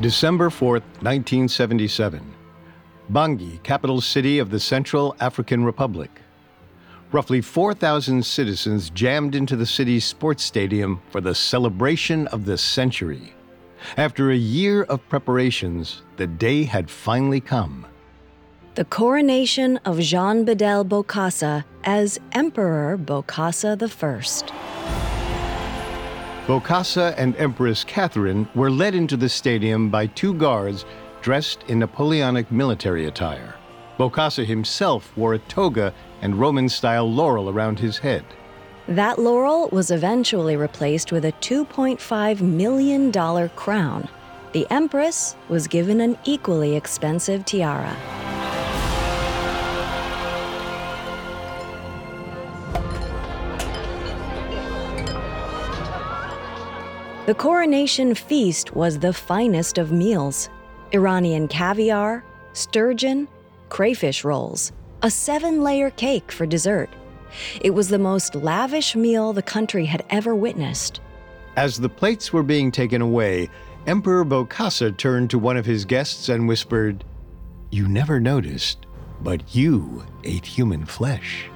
December 4th, 1977. Bangui, capital city of the Central African Republic. Roughly 4,000 citizens jammed into the city's sports stadium for the celebration of the century. After a year of preparations, the day had finally come. The coronation of Jean Bedel Bokassa as Emperor Bokassa I. Bokassa and Empress Catherine were led into the stadium by two guards dressed in Napoleonic military attire. Bokassa himself wore a toga and Roman style laurel around his head. That laurel was eventually replaced with a $2.5 million crown. The Empress was given an equally expensive tiara. The coronation feast was the finest of meals Iranian caviar, sturgeon, crayfish rolls, a seven layer cake for dessert. It was the most lavish meal the country had ever witnessed. As the plates were being taken away, Emperor Bokassa turned to one of his guests and whispered, You never noticed, but you ate human flesh.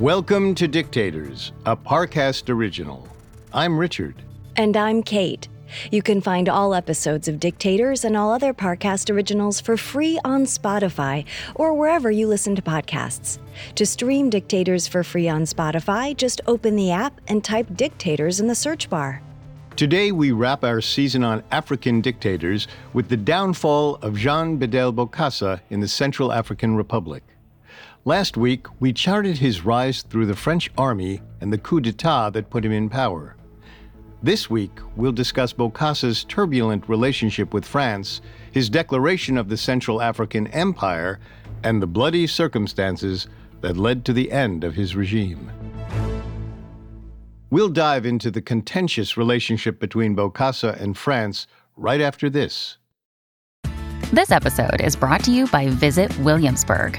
Welcome to Dictators, a Parcast original. I'm Richard. And I'm Kate. You can find all episodes of Dictators and all other Parcast originals for free on Spotify or wherever you listen to podcasts. To stream Dictators for free on Spotify, just open the app and type Dictators in the search bar. Today, we wrap our season on African dictators with the downfall of Jean Bedel Bokassa in the Central African Republic. Last week, we charted his rise through the French army and the coup d'etat that put him in power. This week, we'll discuss Bokassa's turbulent relationship with France, his declaration of the Central African Empire, and the bloody circumstances that led to the end of his regime. We'll dive into the contentious relationship between Bokassa and France right after this. This episode is brought to you by Visit Williamsburg.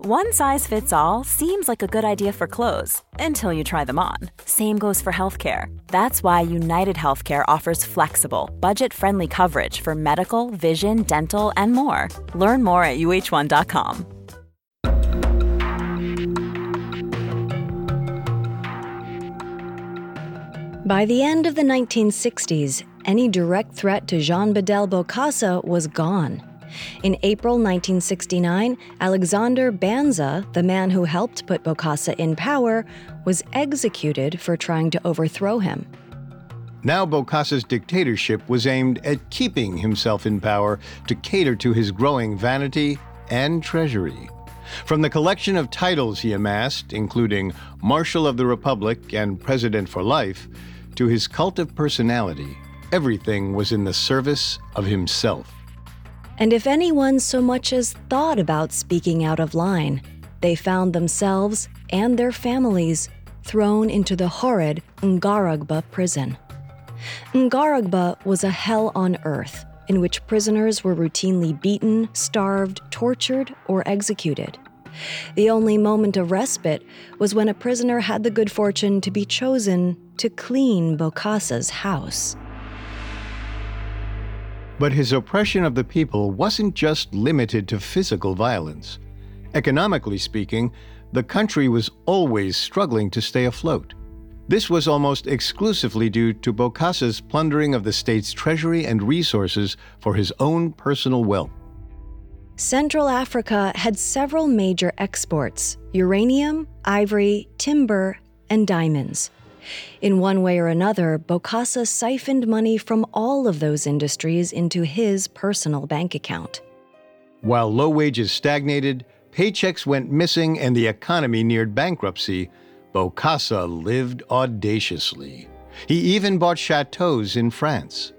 One size fits all seems like a good idea for clothes until you try them on. Same goes for healthcare. That's why United Healthcare offers flexible, budget friendly coverage for medical, vision, dental, and more. Learn more at uh1.com. By the end of the 1960s, any direct threat to Jean Bedel Bokassa was gone. In April 1969, Alexander Banza, the man who helped put Bokassa in power, was executed for trying to overthrow him. Now, Bokassa's dictatorship was aimed at keeping himself in power to cater to his growing vanity and treasury. From the collection of titles he amassed, including Marshal of the Republic and President for Life, to his cult of personality, everything was in the service of himself. And if anyone so much as thought about speaking out of line, they found themselves and their families thrown into the horrid Ngaragba prison. Ngaragba was a hell on earth in which prisoners were routinely beaten, starved, tortured, or executed. The only moment of respite was when a prisoner had the good fortune to be chosen to clean Bokassa's house. But his oppression of the people wasn't just limited to physical violence. Economically speaking, the country was always struggling to stay afloat. This was almost exclusively due to Bokassa's plundering of the state's treasury and resources for his own personal wealth. Central Africa had several major exports uranium, ivory, timber, and diamonds. In one way or another, Bokassa siphoned money from all of those industries into his personal bank account. While low wages stagnated, paychecks went missing, and the economy neared bankruptcy, Bokassa lived audaciously. He even bought chateaus in France.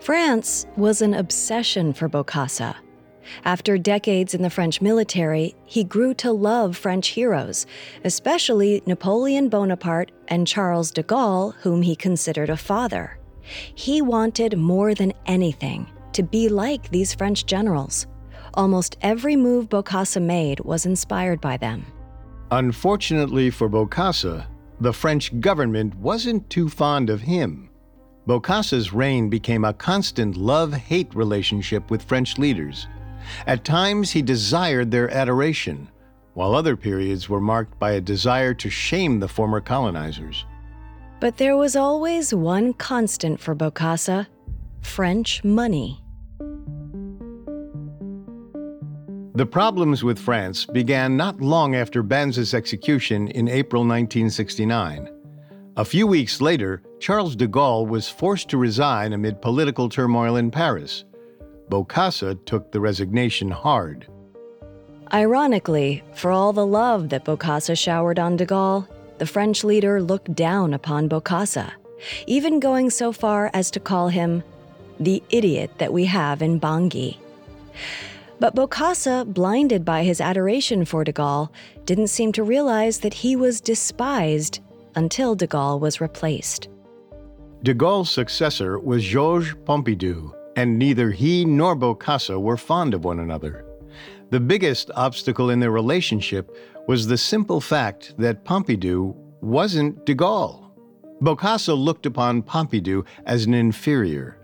France was an obsession for Bokassa. After decades in the French military, he grew to love French heroes, especially Napoleon Bonaparte and Charles de Gaulle, whom he considered a father. He wanted more than anything to be like these French generals. Almost every move Bokassa made was inspired by them. Unfortunately for Bokassa, the French government wasn't too fond of him. Bokassa's reign became a constant love hate relationship with French leaders. At times, he desired their adoration, while other periods were marked by a desire to shame the former colonizers. But there was always one constant for Bokassa French money. The problems with France began not long after Banza's execution in April 1969. A few weeks later, Charles de Gaulle was forced to resign amid political turmoil in Paris. Bokassa took the resignation hard. Ironically, for all the love that Bokassa showered on de Gaulle, the French leader looked down upon Bokassa, even going so far as to call him the idiot that we have in Bangui. But Bokassa, blinded by his adoration for de Gaulle, didn't seem to realize that he was despised until de Gaulle was replaced. De Gaulle's successor was Georges Pompidou, and neither he nor Bokassa were fond of one another. The biggest obstacle in their relationship was the simple fact that Pompidou wasn't de Gaulle. Bokassa looked upon Pompidou as an inferior.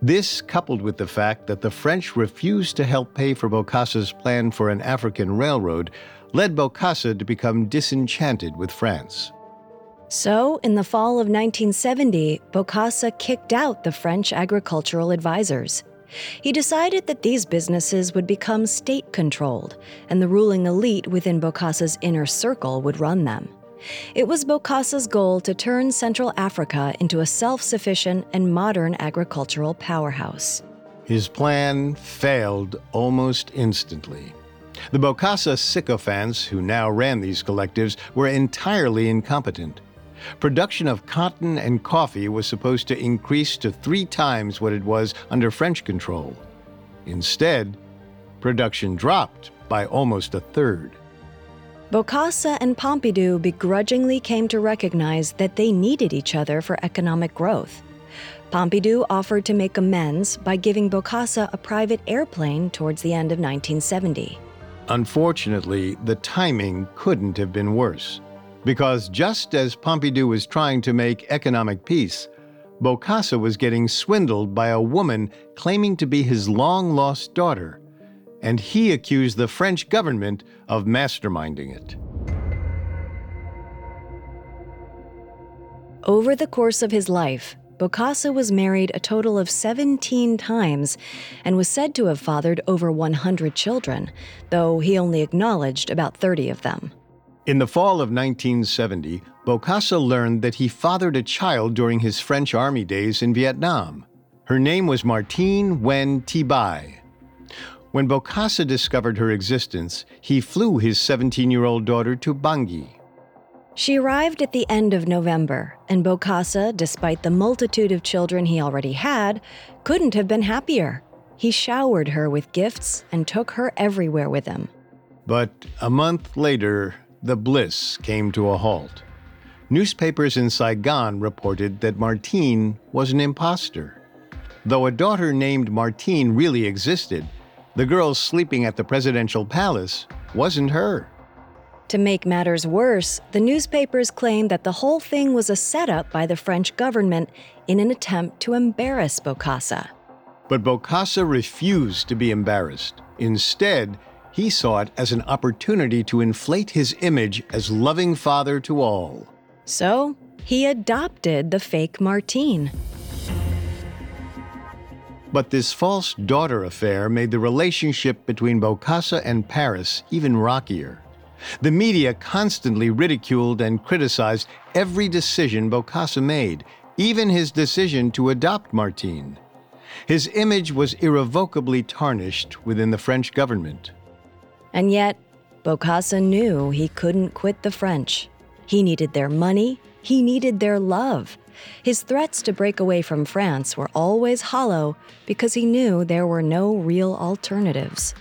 This, coupled with the fact that the French refused to help pay for Bokassa's plan for an African railroad, led Bokassa to become disenchanted with France. So, in the fall of 1970, Bokassa kicked out the French agricultural advisors. He decided that these businesses would become state controlled, and the ruling elite within Bokassa's inner circle would run them. It was Bokassa's goal to turn Central Africa into a self sufficient and modern agricultural powerhouse. His plan failed almost instantly. The Bokassa sycophants who now ran these collectives were entirely incompetent. Production of cotton and coffee was supposed to increase to three times what it was under French control. Instead, production dropped by almost a third. Bokassa and Pompidou begrudgingly came to recognize that they needed each other for economic growth. Pompidou offered to make amends by giving Bokassa a private airplane towards the end of 1970. Unfortunately, the timing couldn't have been worse. Because just as Pompidou was trying to make economic peace, Bokassa was getting swindled by a woman claiming to be his long lost daughter, and he accused the French government of masterminding it. Over the course of his life, Bokassa was married a total of 17 times and was said to have fathered over 100 children, though he only acknowledged about 30 of them. In the fall of 1970, Bokassa learned that he fathered a child during his French army days in Vietnam. Her name was Martine Nguyen Thi Bai. When Bokassa discovered her existence, he flew his 17 year old daughter to Bangui. She arrived at the end of November, and Bokassa, despite the multitude of children he already had, couldn't have been happier. He showered her with gifts and took her everywhere with him. But a month later, the bliss came to a halt. Newspapers in Saigon reported that Martine was an impostor. Though a daughter named Martine really existed, the girl sleeping at the presidential palace wasn't her. To make matters worse, the newspapers claimed that the whole thing was a setup by the French government in an attempt to embarrass Bokassa. But Bokassa refused to be embarrassed. Instead, he saw it as an opportunity to inflate his image as loving father to all. So, he adopted the fake Martine. But this false daughter affair made the relationship between Bokassa and Paris even rockier. The media constantly ridiculed and criticized every decision Bokassa made, even his decision to adopt Martine. His image was irrevocably tarnished within the French government. And yet, Bokassa knew he couldn't quit the French. He needed their money, he needed their love. His threats to break away from France were always hollow because he knew there were no real alternatives.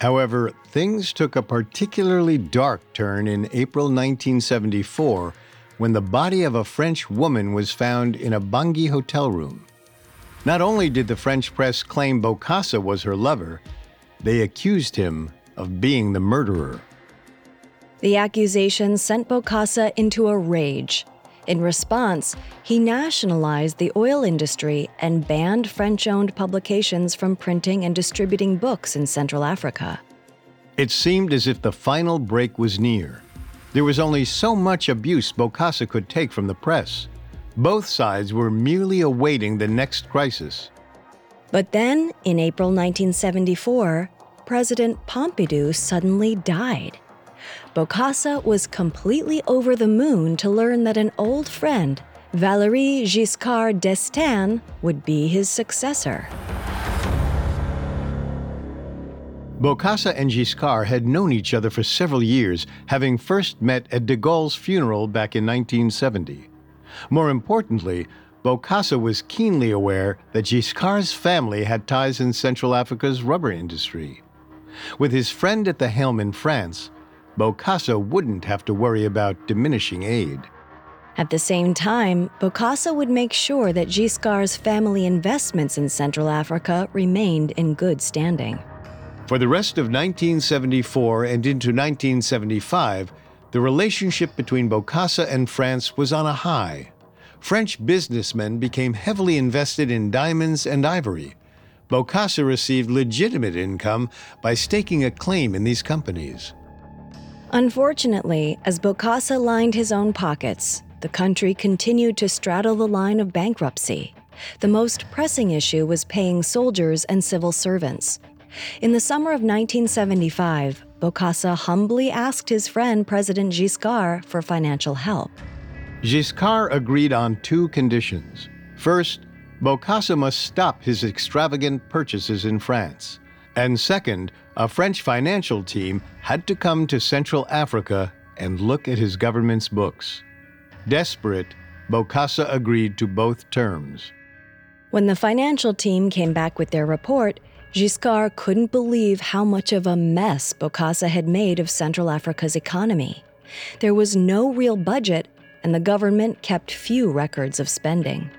However, things took a particularly dark turn in April 1974 when the body of a French woman was found in a Bangui hotel room. Not only did the French press claim Bokassa was her lover, they accused him of being the murderer. The accusation sent Bokassa into a rage. In response, he nationalized the oil industry and banned French owned publications from printing and distributing books in Central Africa. It seemed as if the final break was near. There was only so much abuse Bokassa could take from the press. Both sides were merely awaiting the next crisis. But then, in April 1974, President Pompidou suddenly died. Bokassa was completely over the moon to learn that an old friend, Valéry Giscard d'Estaing, would be his successor. Bokassa and Giscard had known each other for several years, having first met at de Gaulle's funeral back in 1970. More importantly, Bokassa was keenly aware that Giscard's family had ties in Central Africa's rubber industry. With his friend at the helm in France, Bokassa wouldn't have to worry about diminishing aid. At the same time, Bokassa would make sure that Giscard's family investments in Central Africa remained in good standing. For the rest of 1974 and into 1975, the relationship between Bokassa and France was on a high. French businessmen became heavily invested in diamonds and ivory. Bokassa received legitimate income by staking a claim in these companies. Unfortunately, as Bokassa lined his own pockets, the country continued to straddle the line of bankruptcy. The most pressing issue was paying soldiers and civil servants. In the summer of 1975, Bokassa humbly asked his friend President Giscard for financial help. Giscard agreed on two conditions. First, Bokassa must stop his extravagant purchases in France. And second, a French financial team had to come to Central Africa and look at his government's books. Desperate, Bokassa agreed to both terms. When the financial team came back with their report, Giscard couldn't believe how much of a mess Bokassa had made of Central Africa's economy. There was no real budget, and the government kept few records of spending.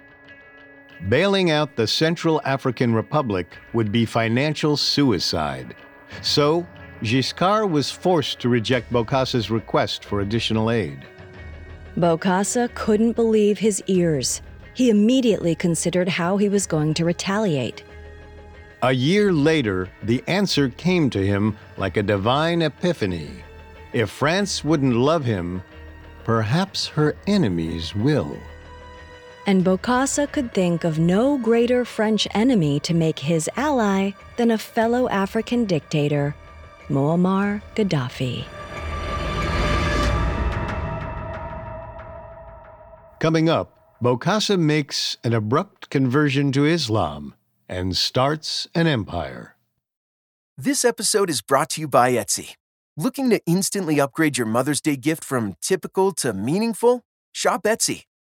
Bailing out the Central African Republic would be financial suicide. So, Giscard was forced to reject Bokassa's request for additional aid. Bokassa couldn't believe his ears. He immediately considered how he was going to retaliate. A year later, the answer came to him like a divine epiphany. If France wouldn't love him, perhaps her enemies will. And Bokassa could think of no greater French enemy to make his ally than a fellow African dictator, Muammar Gaddafi. Coming up, Bokassa makes an abrupt conversion to Islam and starts an empire. This episode is brought to you by Etsy. Looking to instantly upgrade your Mother's Day gift from typical to meaningful? Shop Etsy.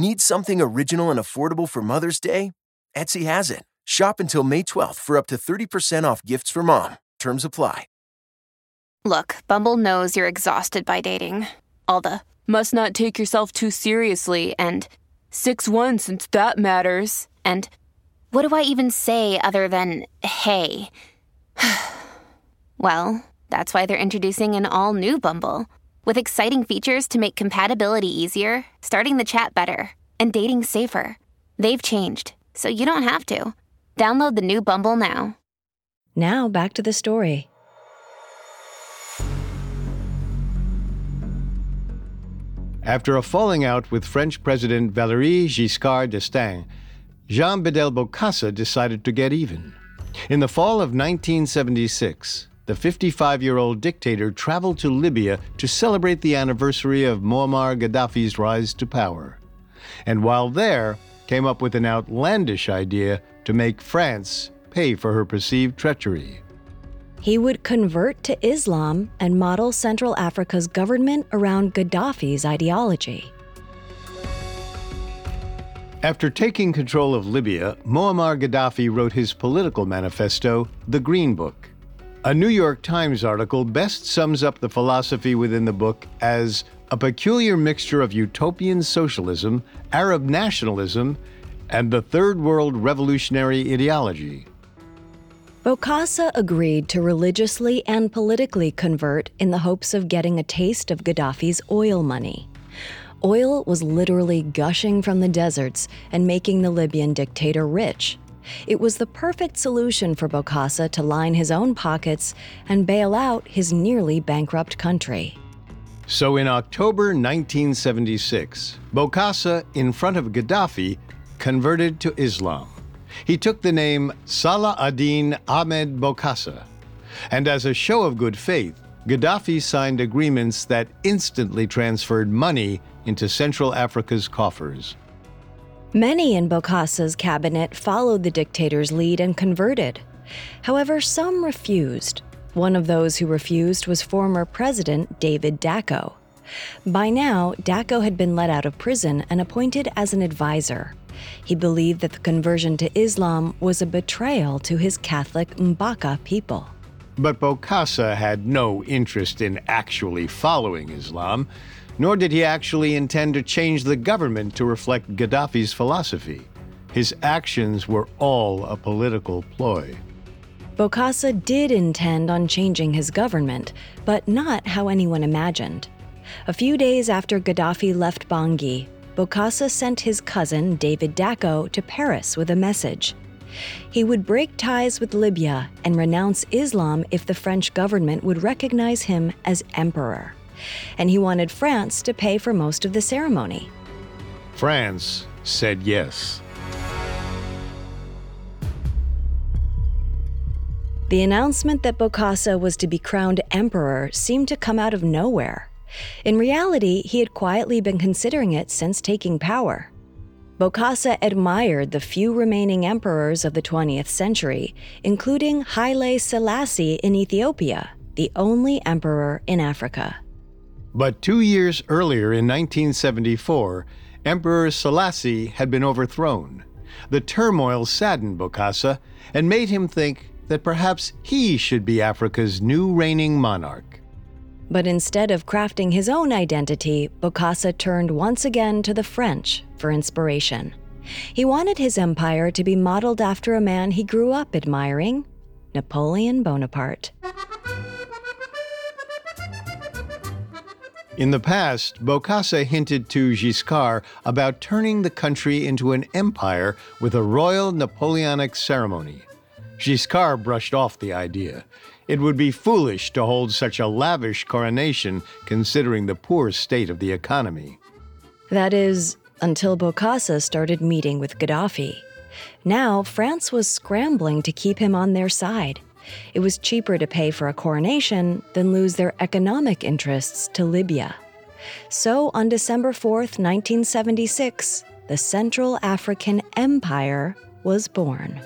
Need something original and affordable for Mother's Day? Etsy has it. Shop until May 12th for up to 30% off gifts for mom. Terms apply. Look, Bumble knows you're exhausted by dating. All the must not take yourself too seriously and 6 1 since that matters. And What do I even say other than hey? well, that's why they're introducing an all new Bumble with exciting features to make compatibility easier, starting the chat better, and dating safer. They've changed, so you don't have to. Download the new Bumble now. Now back to the story. After a falling out with French President Valéry Giscard d'Estaing, Jean Bedel Bokassa decided to get even. In the fall of 1976, the 55 year old dictator traveled to Libya to celebrate the anniversary of Muammar Gaddafi's rise to power. And while there, came up with an outlandish idea to make France pay for her perceived treachery. He would convert to Islam and model Central Africa's government around Gaddafi's ideology. After taking control of Libya, Muammar Gaddafi wrote his political manifesto, The Green Book. A New York Times article best sums up the philosophy within the book as a peculiar mixture of utopian socialism, Arab nationalism, and the Third World revolutionary ideology. Bokassa agreed to religiously and politically convert in the hopes of getting a taste of Gaddafi's oil money. Oil was literally gushing from the deserts and making the Libyan dictator rich. It was the perfect solution for Bokassa to line his own pockets and bail out his nearly bankrupt country. So in October 1976, Bokassa, in front of Gaddafi, converted to Islam. He took the name Salah ad-Din Ahmed Bokassa. And as a show of good faith, Gaddafi signed agreements that instantly transferred money into Central Africa's coffers. Many in Bokassa's cabinet followed the dictator's lead and converted. However, some refused. One of those who refused was former President David Dacko. By now, Dacko had been let out of prison and appointed as an advisor. He believed that the conversion to Islam was a betrayal to his Catholic Mbaka people. But Bokassa had no interest in actually following Islam, nor did he actually intend to change the government to reflect Gaddafi's philosophy. His actions were all a political ploy. Bokassa did intend on changing his government, but not how anyone imagined. A few days after Gaddafi left Bangui, Bokassa sent his cousin, David Dacko, to Paris with a message. He would break ties with Libya and renounce Islam if the French government would recognize him as emperor. And he wanted France to pay for most of the ceremony. France said yes. The announcement that Bokassa was to be crowned emperor seemed to come out of nowhere. In reality, he had quietly been considering it since taking power. Bokassa admired the few remaining emperors of the 20th century, including Haile Selassie in Ethiopia, the only emperor in Africa. But two years earlier, in 1974, Emperor Selassie had been overthrown. The turmoil saddened Bokassa and made him think that perhaps he should be Africa's new reigning monarch. But instead of crafting his own identity, Bokassa turned once again to the French for inspiration. He wanted his empire to be modeled after a man he grew up admiring Napoleon Bonaparte. In the past, Bokassa hinted to Giscard about turning the country into an empire with a royal Napoleonic ceremony. Giscard brushed off the idea. It would be foolish to hold such a lavish coronation considering the poor state of the economy. That is, until Bokassa started meeting with Gaddafi. Now, France was scrambling to keep him on their side. It was cheaper to pay for a coronation than lose their economic interests to Libya. So, on December 4th, 1976, the Central African Empire was born.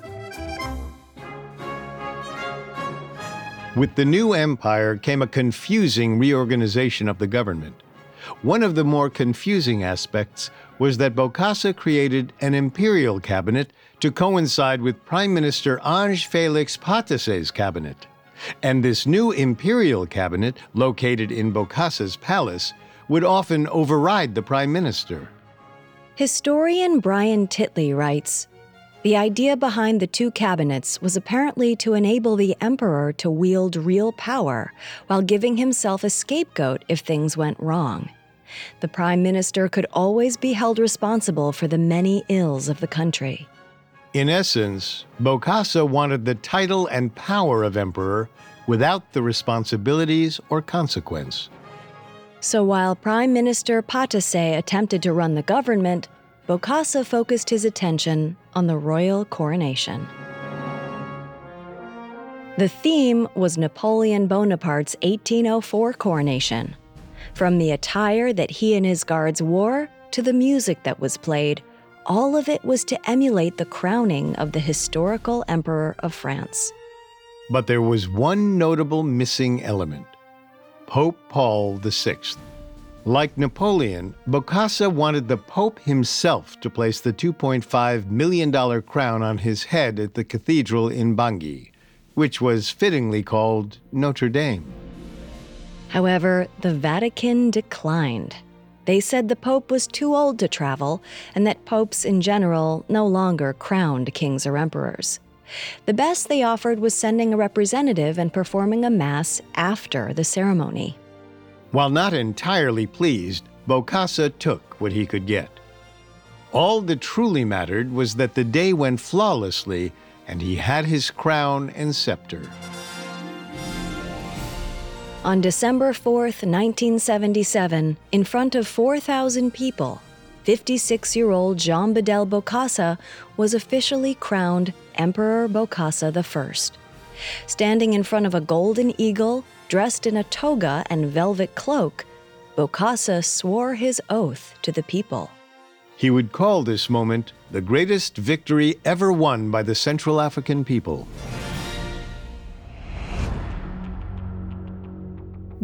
With the new empire came a confusing reorganization of the government. One of the more confusing aspects was that Bokassa created an imperial cabinet to coincide with Prime Minister Ange Felix Patassé's cabinet. And this new imperial cabinet, located in Bokassa's palace, would often override the prime minister. Historian Brian Titley writes The idea behind the two cabinets was apparently to enable the emperor to wield real power while giving himself a scapegoat if things went wrong. The prime minister could always be held responsible for the many ills of the country. In essence, Bokassa wanted the title and power of emperor without the responsibilities or consequence. So while Prime Minister Patassé attempted to run the government, Bokassa focused his attention on the royal coronation. The theme was Napoleon Bonaparte's 1804 coronation. From the attire that he and his guards wore to the music that was played, all of it was to emulate the crowning of the historical Emperor of France. But there was one notable missing element Pope Paul VI. Like Napoleon, Bokassa wanted the Pope himself to place the $2.5 million crown on his head at the cathedral in Bangui, which was fittingly called Notre Dame. However, the Vatican declined. They said the Pope was too old to travel, and that popes in general no longer crowned kings or emperors. The best they offered was sending a representative and performing a Mass after the ceremony. While not entirely pleased, Bokassa took what he could get. All that truly mattered was that the day went flawlessly and he had his crown and scepter. On December 4th, 1977, in front of 4,000 people, 56 year old Jean Bedel Bokassa was officially crowned Emperor Bokassa I. Standing in front of a golden eagle dressed in a toga and velvet cloak, Bokassa swore his oath to the people. He would call this moment the greatest victory ever won by the Central African people.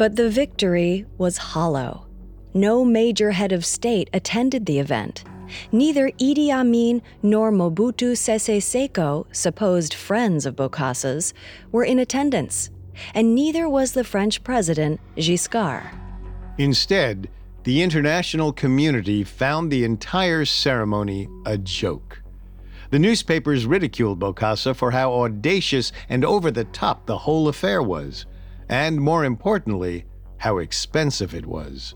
But the victory was hollow. No major head of state attended the event. Neither Idi Amin nor Mobutu Sese Seko, supposed friends of Bokassa's, were in attendance and neither was the French president, Giscard. Instead, the international community found the entire ceremony a joke. The newspapers ridiculed Bokassa for how audacious and over the top the whole affair was, and more importantly, how expensive it was.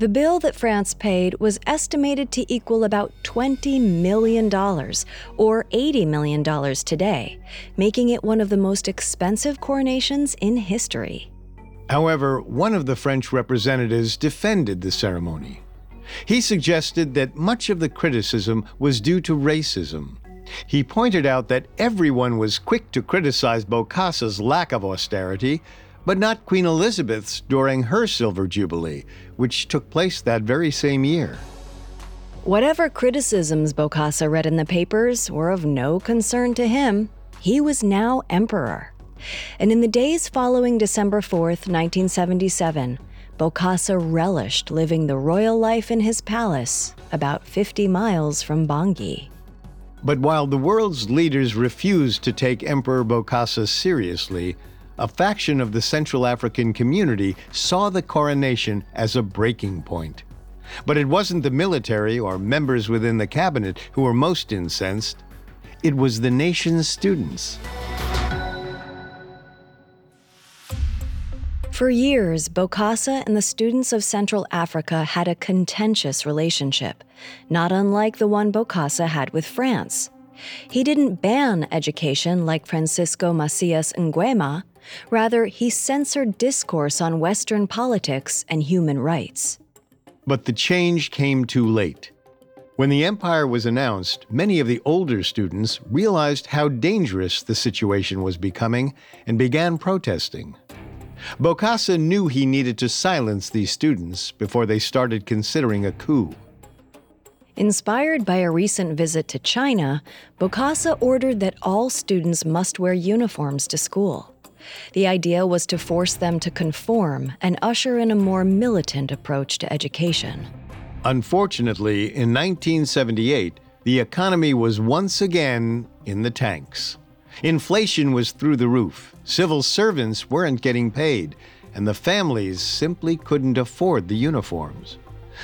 The bill that France paid was estimated to equal about $20 million, or $80 million today, making it one of the most expensive coronations in history. However, one of the French representatives defended the ceremony. He suggested that much of the criticism was due to racism. He pointed out that everyone was quick to criticize Bokassa's lack of austerity, but not Queen Elizabeth's during her Silver Jubilee, which took place that very same year. Whatever criticisms Bokassa read in the papers were of no concern to him. He was now emperor. And in the days following December 4th, 1977, Bokassa relished living the royal life in his palace, about 50 miles from Bangui. But while the world's leaders refused to take Emperor Bokassa seriously, a faction of the Central African community saw the coronation as a breaking point. But it wasn't the military or members within the cabinet who were most incensed, it was the nation's students. For years, Bokassa and the students of Central Africa had a contentious relationship, not unlike the one Bokassa had with France. He didn't ban education like Francisco Macias Nguema, Rather, he censored discourse on Western politics and human rights. But the change came too late. When the empire was announced, many of the older students realized how dangerous the situation was becoming and began protesting. Bokassa knew he needed to silence these students before they started considering a coup. Inspired by a recent visit to China, Bokassa ordered that all students must wear uniforms to school. The idea was to force them to conform and usher in a more militant approach to education. Unfortunately, in 1978, the economy was once again in the tanks. Inflation was through the roof, civil servants weren't getting paid, and the families simply couldn't afford the uniforms.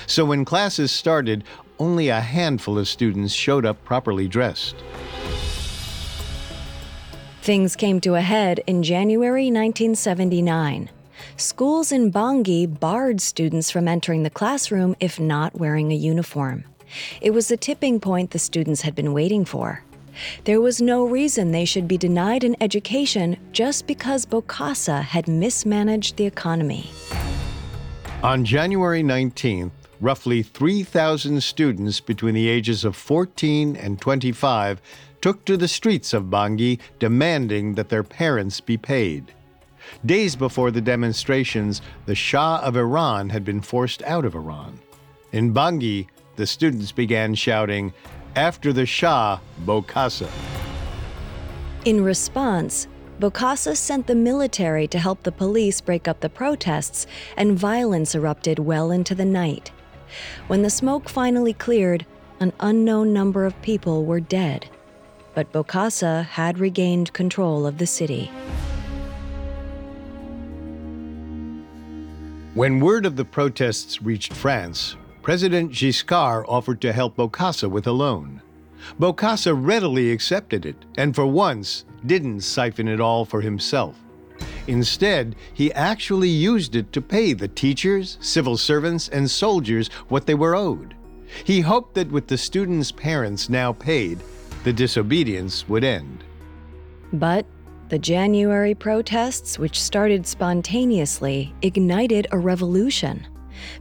So when classes started, only a handful of students showed up properly dressed. Things came to a head in January 1979. Schools in Bangui barred students from entering the classroom if not wearing a uniform. It was the tipping point the students had been waiting for. There was no reason they should be denied an education just because Bokassa had mismanaged the economy. On January 19th, roughly 3,000 students between the ages of 14 and 25 took to the streets of Bangui demanding that their parents be paid. Days before the demonstrations, the Shah of Iran had been forced out of Iran. In Bangui, the students began shouting, After the Shah, Bokassa. In response, Bokassa sent the military to help the police break up the protests, and violence erupted well into the night. When the smoke finally cleared, an unknown number of people were dead. But Bokassa had regained control of the city. When word of the protests reached France, President Giscard offered to help Bokassa with a loan. Bokassa readily accepted it, and for once didn't siphon it all for himself. Instead, he actually used it to pay the teachers, civil servants, and soldiers what they were owed. He hoped that with the students' parents now paid, the disobedience would end. But the January protests, which started spontaneously, ignited a revolution.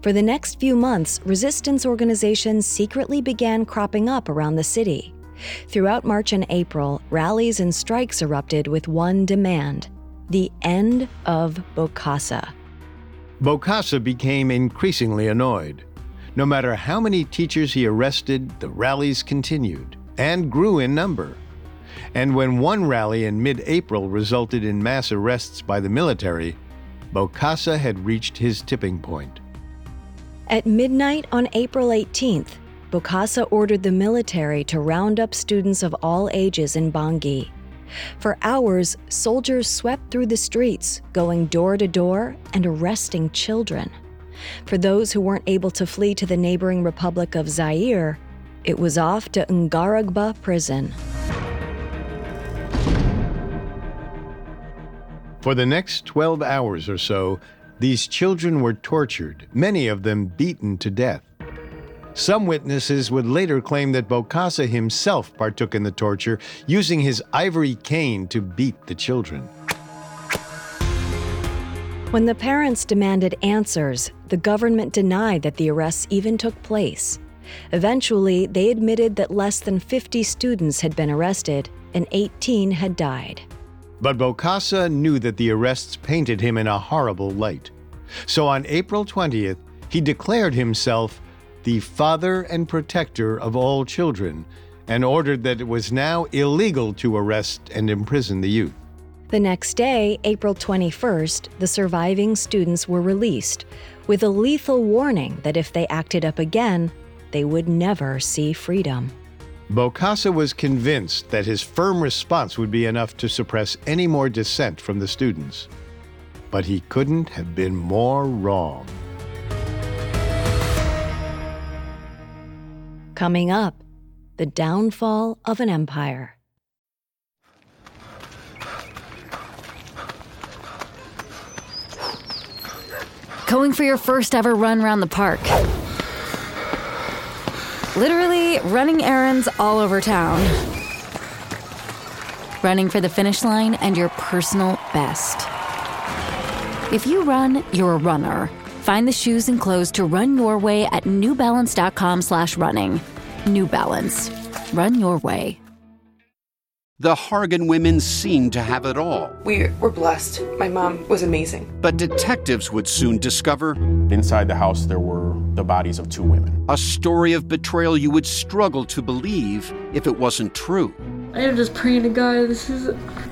For the next few months, resistance organizations secretly began cropping up around the city. Throughout March and April, rallies and strikes erupted with one demand the end of Bokassa. Bokassa became increasingly annoyed. No matter how many teachers he arrested, the rallies continued and grew in number. And when one rally in mid April resulted in mass arrests by the military, Bokassa had reached his tipping point. At midnight on April 18th, Bokassa ordered the military to round up students of all ages in Bangui. For hours, soldiers swept through the streets, going door to door and arresting children. For those who weren't able to flee to the neighboring Republic of Zaire, it was off to Ngaragba prison. For the next 12 hours or so, these children were tortured, many of them beaten to death. Some witnesses would later claim that Bokassa himself partook in the torture, using his ivory cane to beat the children. When the parents demanded answers, the government denied that the arrests even took place. Eventually, they admitted that less than 50 students had been arrested and 18 had died. But Bokassa knew that the arrests painted him in a horrible light. So on April 20th, he declared himself the father and protector of all children and ordered that it was now illegal to arrest and imprison the youth. The next day, April 21st, the surviving students were released with a lethal warning that if they acted up again, they would never see freedom. Bokassa was convinced that his firm response would be enough to suppress any more dissent from the students. But he couldn't have been more wrong. Coming up, the downfall of an empire. Going for your first ever run around the park. Literally running errands all over town. Running for the finish line and your personal best. If you run, you're a runner. Find the shoes and clothes to run your way at newbalance.com slash running. New Balance. Run your way. The Hargan women seemed to have it all. We were blessed. My mom was amazing. But detectives would soon discover Inside the house, there were the bodies of two women. a story of betrayal you would struggle to believe if it wasn't true. I am just praying to God, this is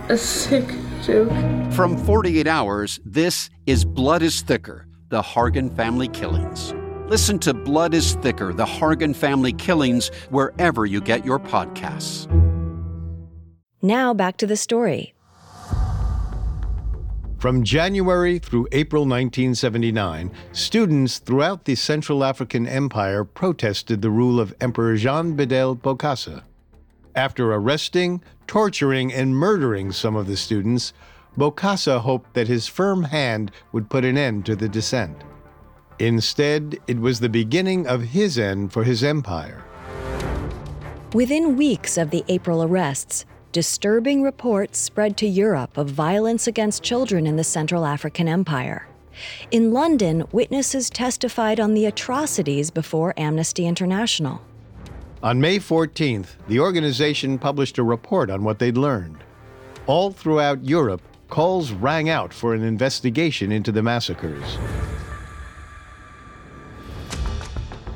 a sick joke. From 48 Hours, this is Blood is Thicker The Hargan Family Killings. Listen to Blood is Thicker The Hargan Family Killings wherever you get your podcasts. Now back to the story. From January through April 1979, students throughout the Central African Empire protested the rule of Emperor Jean Bedel Bokassa. After arresting, torturing, and murdering some of the students, Bokassa hoped that his firm hand would put an end to the dissent. Instead, it was the beginning of his end for his empire. Within weeks of the April arrests, disturbing reports spread to Europe of violence against children in the Central African Empire. In London, witnesses testified on the atrocities before Amnesty International. On May 14th, the organization published a report on what they'd learned. All throughout Europe, calls rang out for an investigation into the massacres.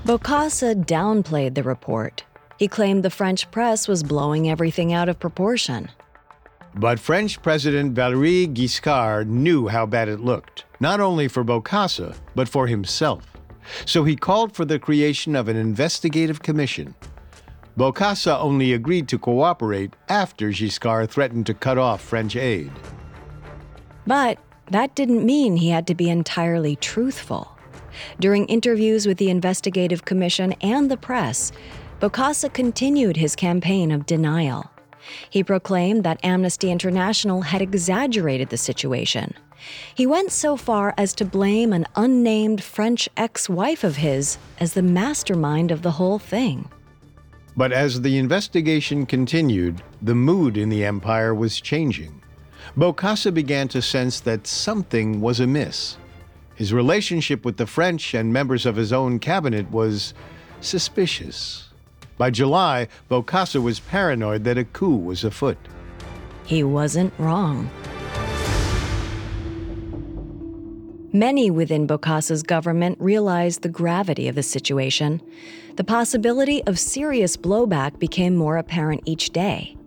Bokassa downplayed the report. He claimed the French press was blowing everything out of proportion. But French President Valéry Giscard knew how bad it looked, not only for Bokassa, but for himself. So he called for the creation of an investigative commission. Bokassa only agreed to cooperate after Giscard threatened to cut off French aid. But that didn't mean he had to be entirely truthful. During interviews with the investigative commission and the press, Bokassa continued his campaign of denial. He proclaimed that Amnesty International had exaggerated the situation. He went so far as to blame an unnamed French ex wife of his as the mastermind of the whole thing. But as the investigation continued, the mood in the empire was changing. Bokassa began to sense that something was amiss. His relationship with the French and members of his own cabinet was suspicious. By July, Bokassa was paranoid that a coup was afoot. He wasn't wrong. Many within Bokassa's government realized the gravity of the situation. The possibility of serious blowback became more apparent each day.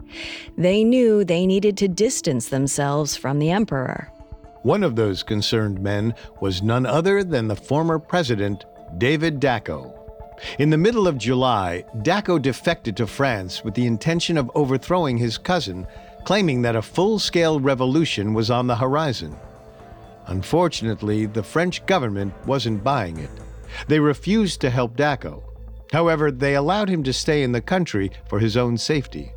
They knew they needed to distance themselves from the emperor. One of those concerned men was none other than the former president, David Dacko. In the middle of July, Dacko defected to France with the intention of overthrowing his cousin, claiming that a full scale revolution was on the horizon. Unfortunately, the French government wasn't buying it. They refused to help Dacko. However, they allowed him to stay in the country for his own safety.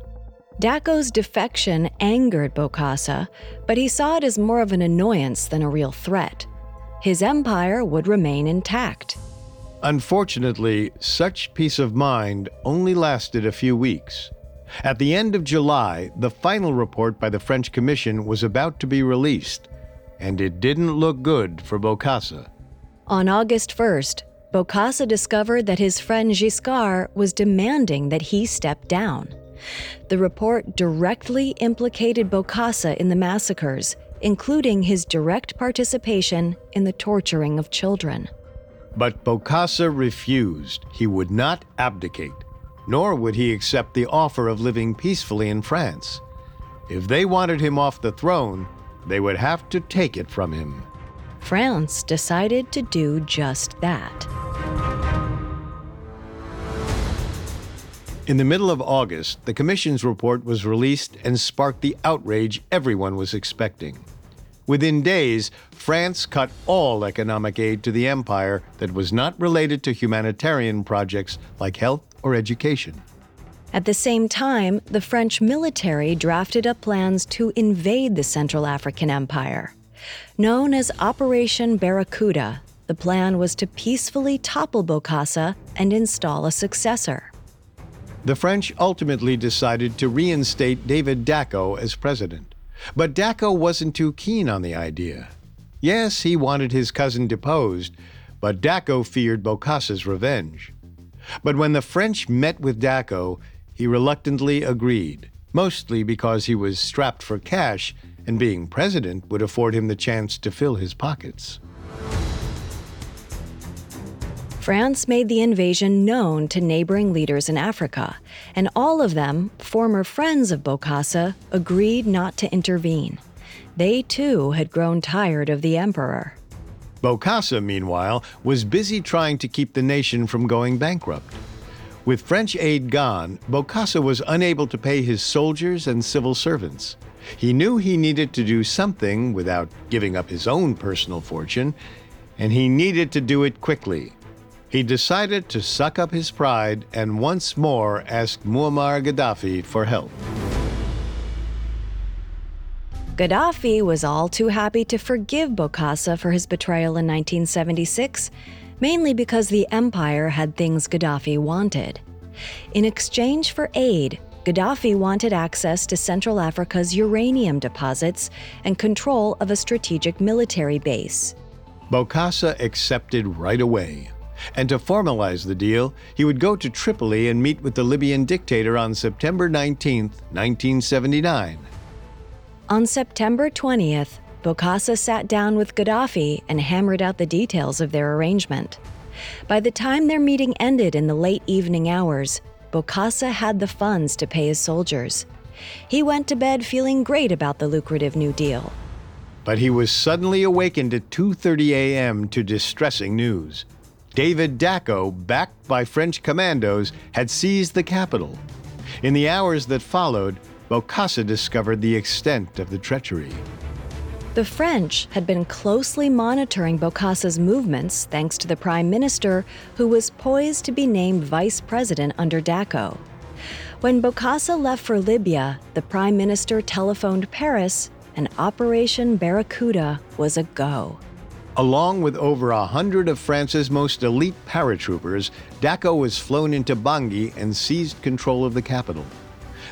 Dacko's defection angered Bokassa, but he saw it as more of an annoyance than a real threat. His empire would remain intact. Unfortunately, such peace of mind only lasted a few weeks. At the end of July, the final report by the French Commission was about to be released, and it didn't look good for Bokassa. On August 1st, Bokassa discovered that his friend Giscard was demanding that he step down. The report directly implicated Bokassa in the massacres, including his direct participation in the torturing of children. But Bokassa refused. He would not abdicate, nor would he accept the offer of living peacefully in France. If they wanted him off the throne, they would have to take it from him. France decided to do just that. In the middle of August, the Commission's report was released and sparked the outrage everyone was expecting. Within days, France cut all economic aid to the empire that was not related to humanitarian projects like health or education. At the same time, the French military drafted up plans to invade the Central African Empire. Known as Operation Barracuda, the plan was to peacefully topple Bokassa and install a successor. The French ultimately decided to reinstate David Dacko as president. But Dacko wasn't too keen on the idea. Yes, he wanted his cousin deposed, but Dacko feared Bokassa's revenge. But when the French met with Dacko, he reluctantly agreed, mostly because he was strapped for cash and being president would afford him the chance to fill his pockets. France made the invasion known to neighboring leaders in Africa, and all of them, former friends of Bokassa, agreed not to intervene. They too had grown tired of the emperor. Bokassa, meanwhile, was busy trying to keep the nation from going bankrupt. With French aid gone, Bokassa was unable to pay his soldiers and civil servants. He knew he needed to do something without giving up his own personal fortune, and he needed to do it quickly. He decided to suck up his pride and once more ask Muammar Gaddafi for help. Gaddafi was all too happy to forgive Bokassa for his betrayal in 1976, mainly because the empire had things Gaddafi wanted. In exchange for aid, Gaddafi wanted access to Central Africa's uranium deposits and control of a strategic military base. Bokassa accepted right away. And to formalize the deal, he would go to Tripoli and meet with the Libyan dictator on September 19, 1979. On September 20th, Bokassa sat down with Gaddafi and hammered out the details of their arrangement. By the time their meeting ended in the late evening hours, Bokassa had the funds to pay his soldiers. He went to bed feeling great about the lucrative new deal. But he was suddenly awakened at 2:30 a.m. to distressing news. David Dacko, backed by French commandos, had seized the capital. In the hours that followed, Bokassa discovered the extent of the treachery. The French had been closely monitoring Bokassa's movements thanks to the prime minister, who was poised to be named vice president under Dacko. When Bokassa left for Libya, the prime minister telephoned Paris, and Operation Barracuda was a go. Along with over a hundred of France's most elite paratroopers, Dacko was flown into Bangui and seized control of the capital.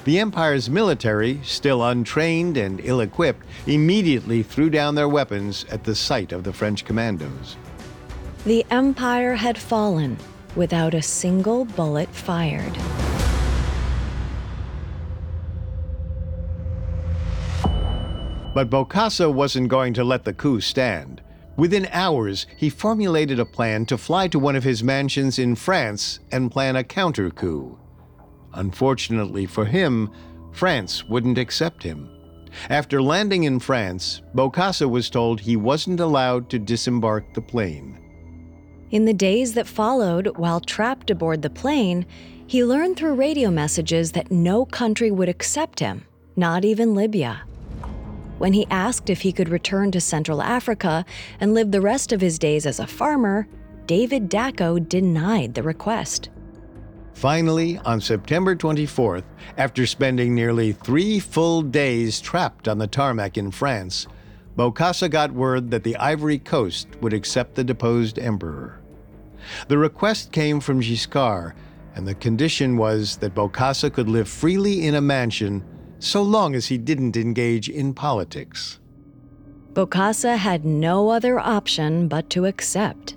The Empire's military, still untrained and ill equipped, immediately threw down their weapons at the sight of the French commandos. The Empire had fallen without a single bullet fired. But Bokassa wasn't going to let the coup stand. Within hours, he formulated a plan to fly to one of his mansions in France and plan a counter coup. Unfortunately for him, France wouldn't accept him. After landing in France, Bokassa was told he wasn't allowed to disembark the plane. In the days that followed, while trapped aboard the plane, he learned through radio messages that no country would accept him, not even Libya. When he asked if he could return to Central Africa and live the rest of his days as a farmer, David Dacko denied the request. Finally, on September 24th, after spending nearly three full days trapped on the tarmac in France, Bokassa got word that the Ivory Coast would accept the deposed emperor. The request came from Giscard, and the condition was that Bokassa could live freely in a mansion so long as he didn't engage in politics. Bokassa had no other option but to accept.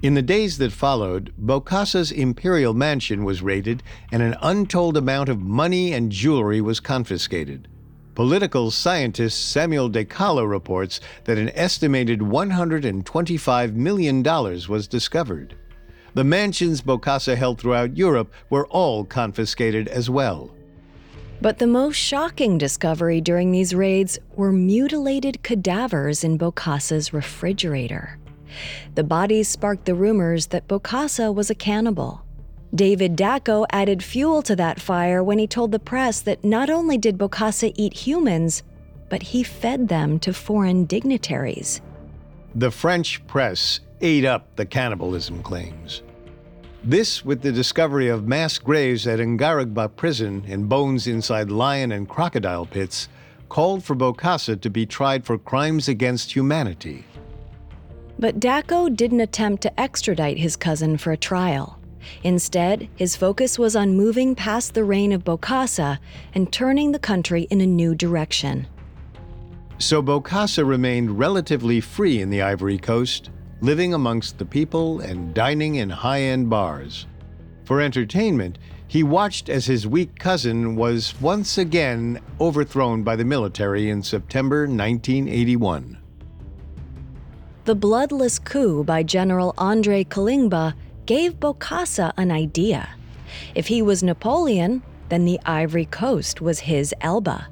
In the days that followed, Bokassa's imperial mansion was raided and an untold amount of money and jewelry was confiscated. Political scientist Samuel De reports that an estimated $125 million was discovered. The mansions Bokassa held throughout Europe were all confiscated as well. But the most shocking discovery during these raids were mutilated cadavers in Bokassa's refrigerator. The bodies sparked the rumors that Bokassa was a cannibal. David Dacko added fuel to that fire when he told the press that not only did Bokassa eat humans, but he fed them to foreign dignitaries. The French press ate up the cannibalism claims. This, with the discovery of mass graves at Ngaragba prison and bones inside lion and crocodile pits, called for Bokassa to be tried for crimes against humanity. But Dacko didn't attempt to extradite his cousin for a trial. Instead, his focus was on moving past the reign of Bokassa and turning the country in a new direction. So Bokassa remained relatively free in the Ivory Coast, living amongst the people and dining in high end bars. For entertainment, he watched as his weak cousin was once again overthrown by the military in September 1981. The bloodless coup by General Andre Kolingba gave Bokassa an idea. If he was Napoleon, then the Ivory Coast was his Elba.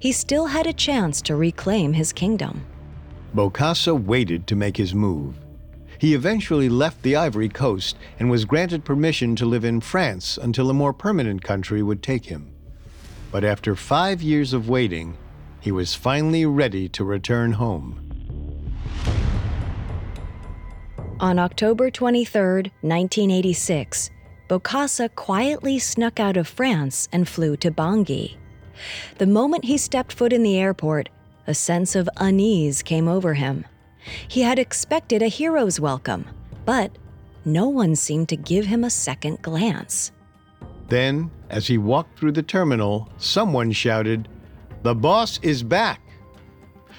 He still had a chance to reclaim his kingdom. Bokassa waited to make his move. He eventually left the Ivory Coast and was granted permission to live in France until a more permanent country would take him. But after five years of waiting, he was finally ready to return home. On October 23, 1986, Bokassa quietly snuck out of France and flew to Bangui. The moment he stepped foot in the airport, a sense of unease came over him. He had expected a hero's welcome, but no one seemed to give him a second glance. Then, as he walked through the terminal, someone shouted, The boss is back!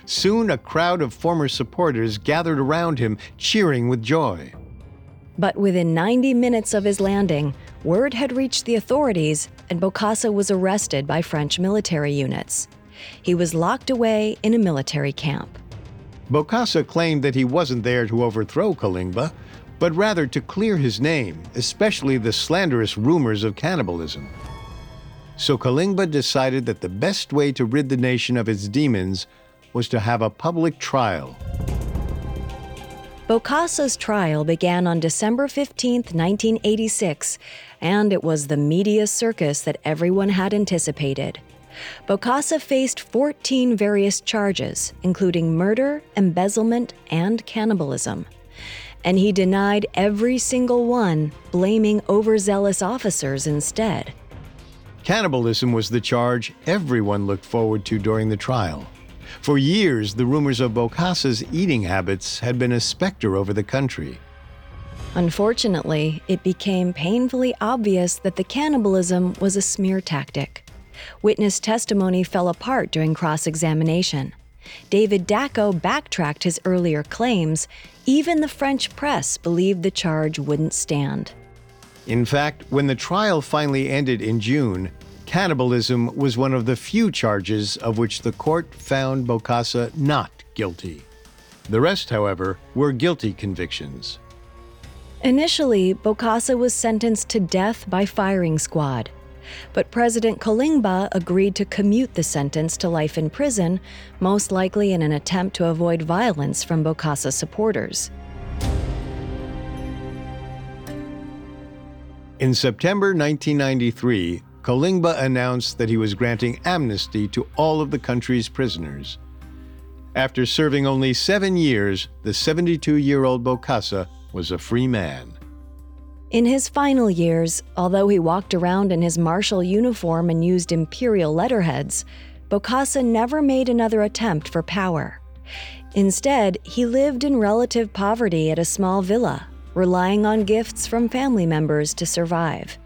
Soon a crowd of former supporters gathered around him, cheering with joy. But within 90 minutes of his landing, word had reached the authorities and Bokassa was arrested by French military units. He was locked away in a military camp. Bokassa claimed that he wasn't there to overthrow Kolingba, but rather to clear his name, especially the slanderous rumors of cannibalism. So Kolingba decided that the best way to rid the nation of its demons was to have a public trial. Bokassa's trial began on December 15, 1986, and it was the media circus that everyone had anticipated. Bokassa faced 14 various charges, including murder, embezzlement, and cannibalism. And he denied every single one, blaming overzealous officers instead. Cannibalism was the charge everyone looked forward to during the trial. For years, the rumors of Bokassa's eating habits had been a specter over the country. Unfortunately, it became painfully obvious that the cannibalism was a smear tactic. Witness testimony fell apart during cross examination. David Dacko backtracked his earlier claims. Even the French press believed the charge wouldn't stand. In fact, when the trial finally ended in June, Cannibalism was one of the few charges of which the court found Bokassa not guilty. The rest, however, were guilty convictions. Initially, Bokassa was sentenced to death by firing squad. But President Kolingba agreed to commute the sentence to life in prison, most likely in an attempt to avoid violence from Bokassa supporters. In September 1993, Kolingba announced that he was granting amnesty to all of the country's prisoners. After serving only seven years, the 72 year old Bokassa was a free man. In his final years, although he walked around in his martial uniform and used imperial letterheads, Bokassa never made another attempt for power. Instead, he lived in relative poverty at a small villa, relying on gifts from family members to survive.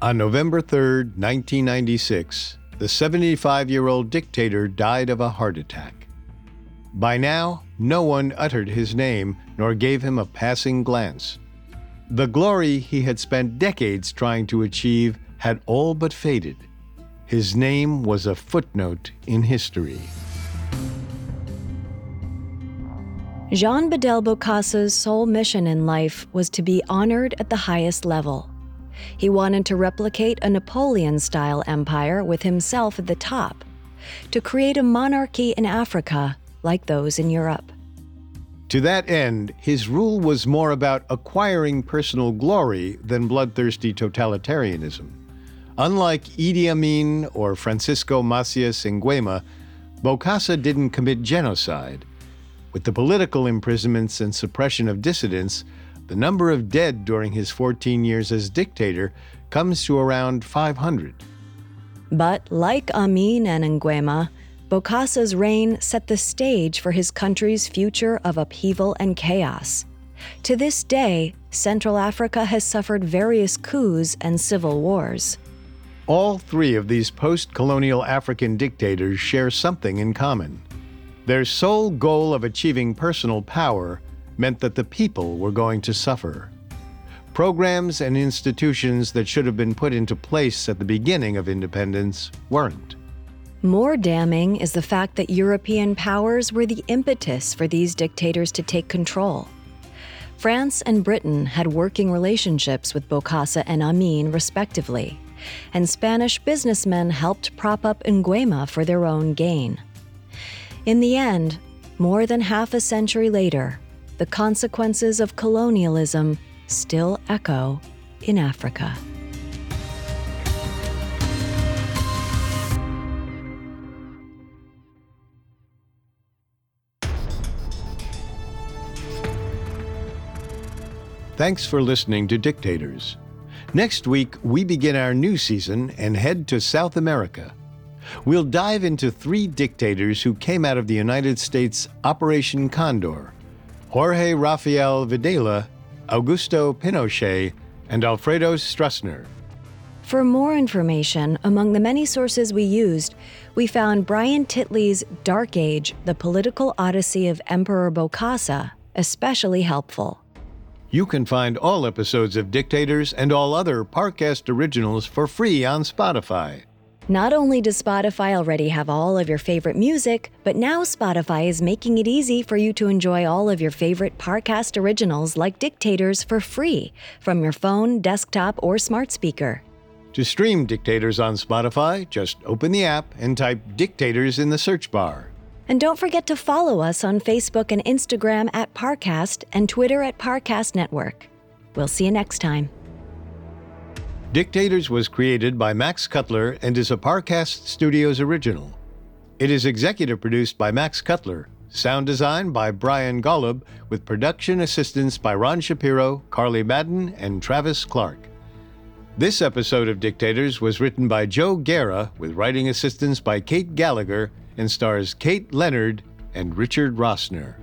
On November 3, 1996, the 75 year old dictator died of a heart attack. By now, no one uttered his name nor gave him a passing glance. The glory he had spent decades trying to achieve had all but faded. His name was a footnote in history. Jean Bedel Bokassa's sole mission in life was to be honored at the highest level. He wanted to replicate a Napoleon style empire with himself at the top, to create a monarchy in Africa like those in Europe. To that end, his rule was more about acquiring personal glory than bloodthirsty totalitarianism. Unlike Idi Amin or Francisco Macias Nguema, Bokassa didn't commit genocide. With the political imprisonments and suppression of dissidents, the number of dead during his 14 years as dictator comes to around 500. But like Amin and Nguema, Bokassa's reign set the stage for his country's future of upheaval and chaos. To this day, Central Africa has suffered various coups and civil wars. All three of these post colonial African dictators share something in common. Their sole goal of achieving personal power meant that the people were going to suffer. Programs and institutions that should have been put into place at the beginning of independence weren't. More damning is the fact that European powers were the impetus for these dictators to take control. France and Britain had working relationships with Bokassa and Amin, respectively, and Spanish businessmen helped prop up Nguema for their own gain. In the end, more than half a century later, the consequences of colonialism still echo in Africa. Thanks for listening to Dictators. Next week, we begin our new season and head to South America. We'll dive into three dictators who came out of the United States Operation Condor Jorge Rafael Videla, Augusto Pinochet, and Alfredo Stroessner. For more information, among the many sources we used, we found Brian Titley's Dark Age The Political Odyssey of Emperor Bokassa especially helpful. You can find all episodes of Dictators and all other Parcast originals for free on Spotify. Not only does Spotify already have all of your favorite music, but now Spotify is making it easy for you to enjoy all of your favorite Parcast originals like Dictators for free from your phone, desktop, or smart speaker. To stream Dictators on Spotify, just open the app and type Dictators in the search bar. And don't forget to follow us on Facebook and Instagram at Parcast and Twitter at Parcast Network. We'll see you next time. Dictators was created by Max Cutler and is a Parcast Studios original. It is executive produced by Max Cutler, sound design by Brian Golub, with production assistance by Ron Shapiro, Carly Madden, and Travis Clark. This episode of Dictators was written by Joe Guerra, with writing assistance by Kate Gallagher and stars Kate Leonard and Richard Rossner.